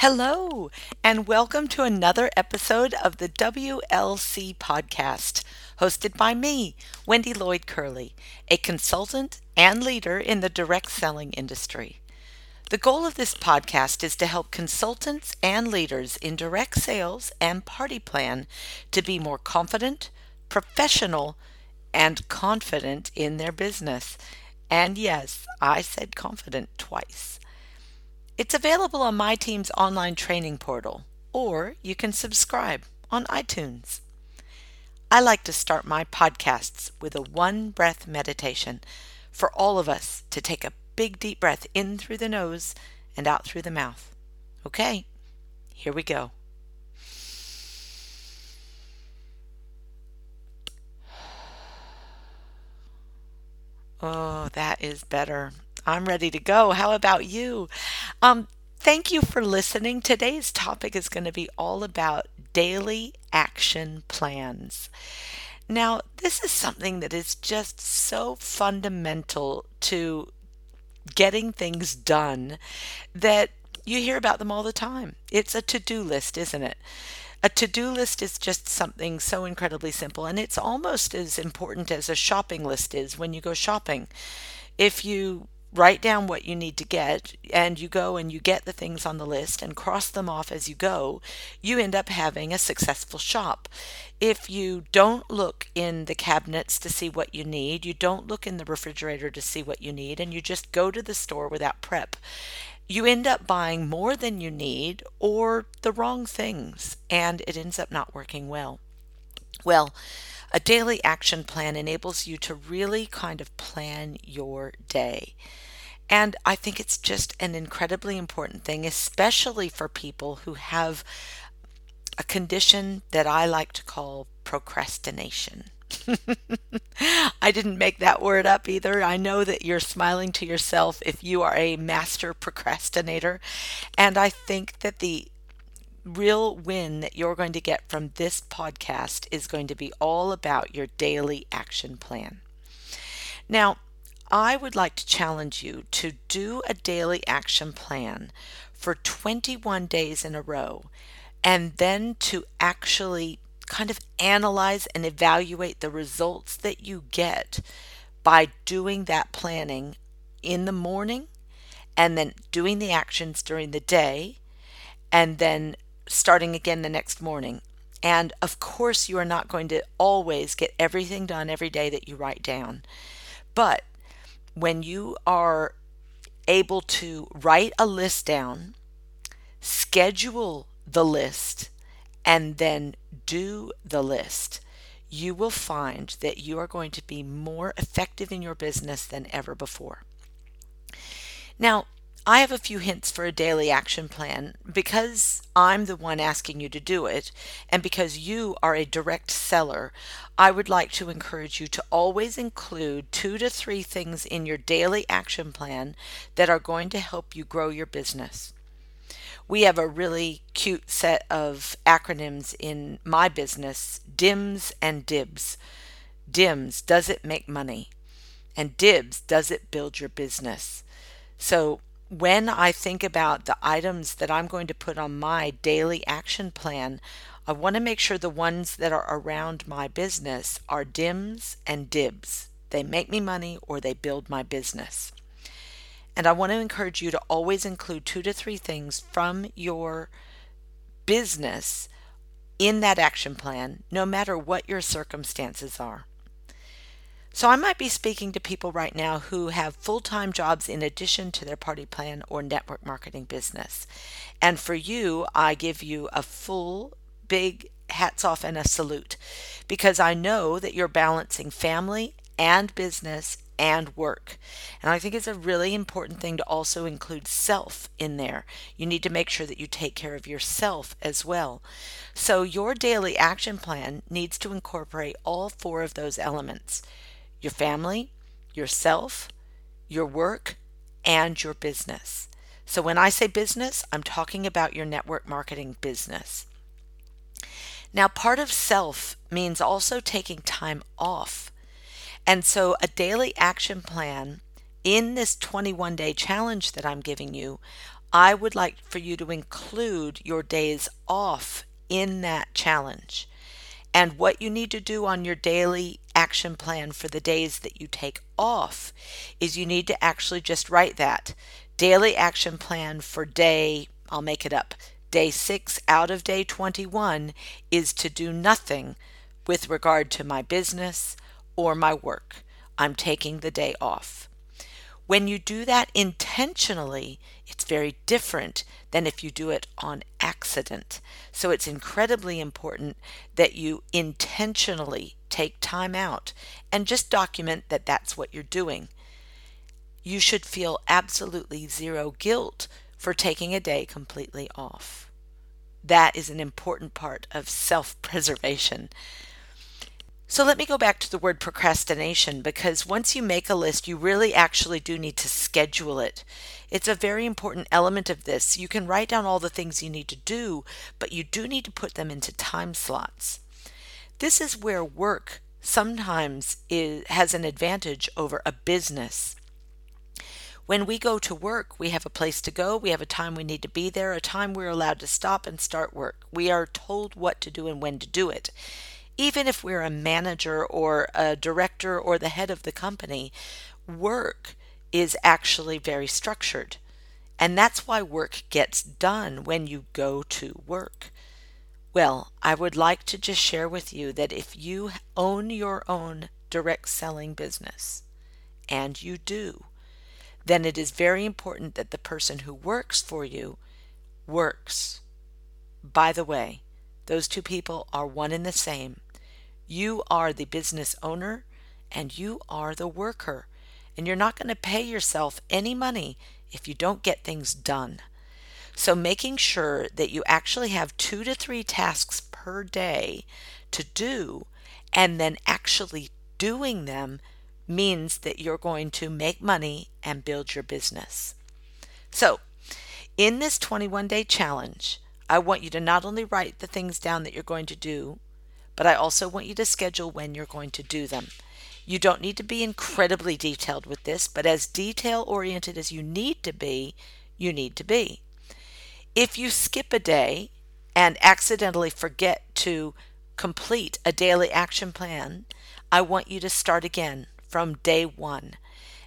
Hello, and welcome to another episode of the WLC podcast, hosted by me, Wendy Lloyd Curley, a consultant and leader in the direct selling industry. The goal of this podcast is to help consultants and leaders in direct sales and party plan to be more confident, professional, and confident in their business. And yes, I said confident twice. It's available on my team's online training portal, or you can subscribe on iTunes. I like to start my podcasts with a one breath meditation for all of us to take a big deep breath in through the nose and out through the mouth. Okay, here we go. Oh, that is better. I'm ready to go. How about you? Um, thank you for listening. Today's topic is going to be all about daily action plans. Now, this is something that is just so fundamental to getting things done that you hear about them all the time. It's a to do list, isn't it? A to do list is just something so incredibly simple, and it's almost as important as a shopping list is when you go shopping. If you write down what you need to get and you go and you get the things on the list and cross them off as you go, you end up having a successful shop. If you don't look in the cabinets to see what you need, you don't look in the refrigerator to see what you need, and you just go to the store without prep, you end up buying more than you need or the wrong things, and it ends up not working well. Well, a daily action plan enables you to really kind of plan your day. And I think it's just an incredibly important thing, especially for people who have a condition that I like to call procrastination. I didn't make that word up either. I know that you're smiling to yourself if you are a master procrastinator. And I think that the real win that you're going to get from this podcast is going to be all about your daily action plan. Now, I would like to challenge you to do a daily action plan for 21 days in a row and then to actually kind of analyze and evaluate the results that you get by doing that planning in the morning and then doing the actions during the day and then starting again the next morning. And of course, you are not going to always get everything done every day that you write down. But when you are able to write a list down, schedule the list, and then do the list, you will find that you are going to be more effective in your business than ever before. Now, I have a few hints for a daily action plan because I'm the one asking you to do it, and because you are a direct seller. I would like to encourage you to always include two to three things in your daily action plan that are going to help you grow your business. We have a really cute set of acronyms in my business DIMS and DIBS. DIMS, does it make money? And DIBS, does it build your business? So when I think about the items that I'm going to put on my daily action plan, I want to make sure the ones that are around my business are DIMS and DIBS. They make me money or they build my business. And I want to encourage you to always include two to three things from your business in that action plan, no matter what your circumstances are. So I might be speaking to people right now who have full time jobs in addition to their party plan or network marketing business. And for you, I give you a full, big hats off and a salute because I know that you're balancing family and business and work. And I think it's a really important thing to also include self in there. You need to make sure that you take care of yourself as well. So your daily action plan needs to incorporate all four of those elements your family, yourself, your work, and your business. So when I say business, I'm talking about your network marketing business. Now, part of self means also taking time off. And so a daily action plan in this 21 day challenge that I'm giving you I would like for you to include your days off in that challenge. And what you need to do on your daily action plan for the days that you take off is you need to actually just write that daily action plan for day, I'll make it up, day six out of day 21 is to do nothing with regard to my business or my work. I'm taking the day off. When you do that intentionally, it's very different than if you do it on accident. So it's incredibly important that you intentionally take time out and just document that that's what you're doing. You should feel absolutely zero guilt for taking a day completely off. That is an important part of self preservation. So let me go back to the word procrastination because once you make a list, you really actually do need to schedule it. It's a very important element of this. You can write down all the things you need to do, but you do need to put them into time slots. This is where work sometimes is, has an advantage over a business. When we go to work, we have a place to go, we have a time we need to be there, a time we're allowed to stop and start work. We are told what to do and when to do it even if we're a manager or a director or the head of the company, work is actually very structured. And that's why work gets done when you go to work. Well, I would like to just share with you that if you own your own direct selling business, and you do, then it is very important that the person who works for you works. By the way, those two people are one and the same. You are the business owner and you are the worker. And you're not going to pay yourself any money if you don't get things done. So, making sure that you actually have two to three tasks per day to do and then actually doing them means that you're going to make money and build your business. So, in this 21 day challenge, I want you to not only write the things down that you're going to do, but I also want you to schedule when you're going to do them. You don't need to be incredibly detailed with this, but as detail oriented as you need to be, you need to be. If you skip a day and accidentally forget to complete a daily action plan, I want you to start again from day one.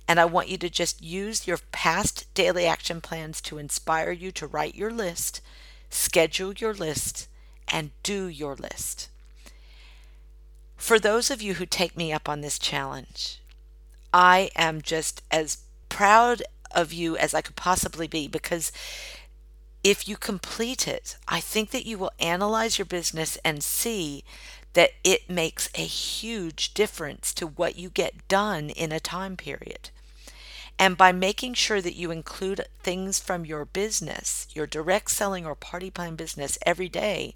And I want you to just use your past daily action plans to inspire you to write your list, schedule your list, and do your list. For those of you who take me up on this challenge, I am just as proud of you as I could possibly be because if you complete it, I think that you will analyze your business and see that it makes a huge difference to what you get done in a time period. And by making sure that you include things from your business, your direct selling or party plan business every day,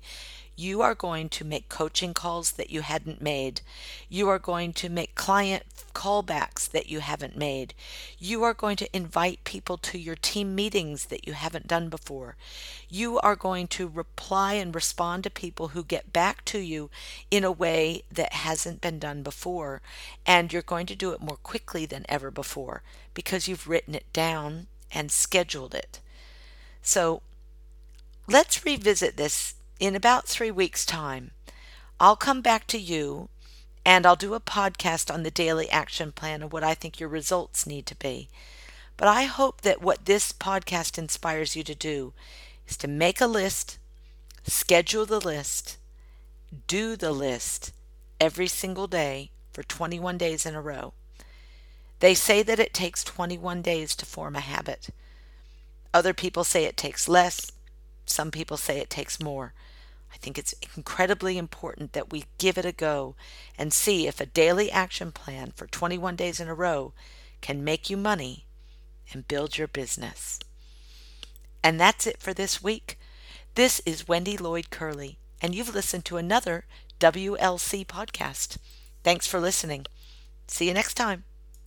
you are going to make coaching calls that you hadn't made. You are going to make client callbacks that you haven't made. You are going to invite people to your team meetings that you haven't done before. You are going to reply and respond to people who get back to you in a way that hasn't been done before. And you're going to do it more quickly than ever before because you've written it down and scheduled it. So let's revisit this in about three weeks' time, I'll come back to you and I'll do a podcast on the daily action plan and what I think your results need to be. But I hope that what this podcast inspires you to do is to make a list, schedule the list, do the list every single day for 21 days in a row. They say that it takes 21 days to form a habit. Other people say it takes less. Some people say it takes more. I think it's incredibly important that we give it a go and see if a daily action plan for 21 days in a row can make you money and build your business. And that's it for this week. This is Wendy Lloyd Curley, and you've listened to another WLC podcast. Thanks for listening. See you next time.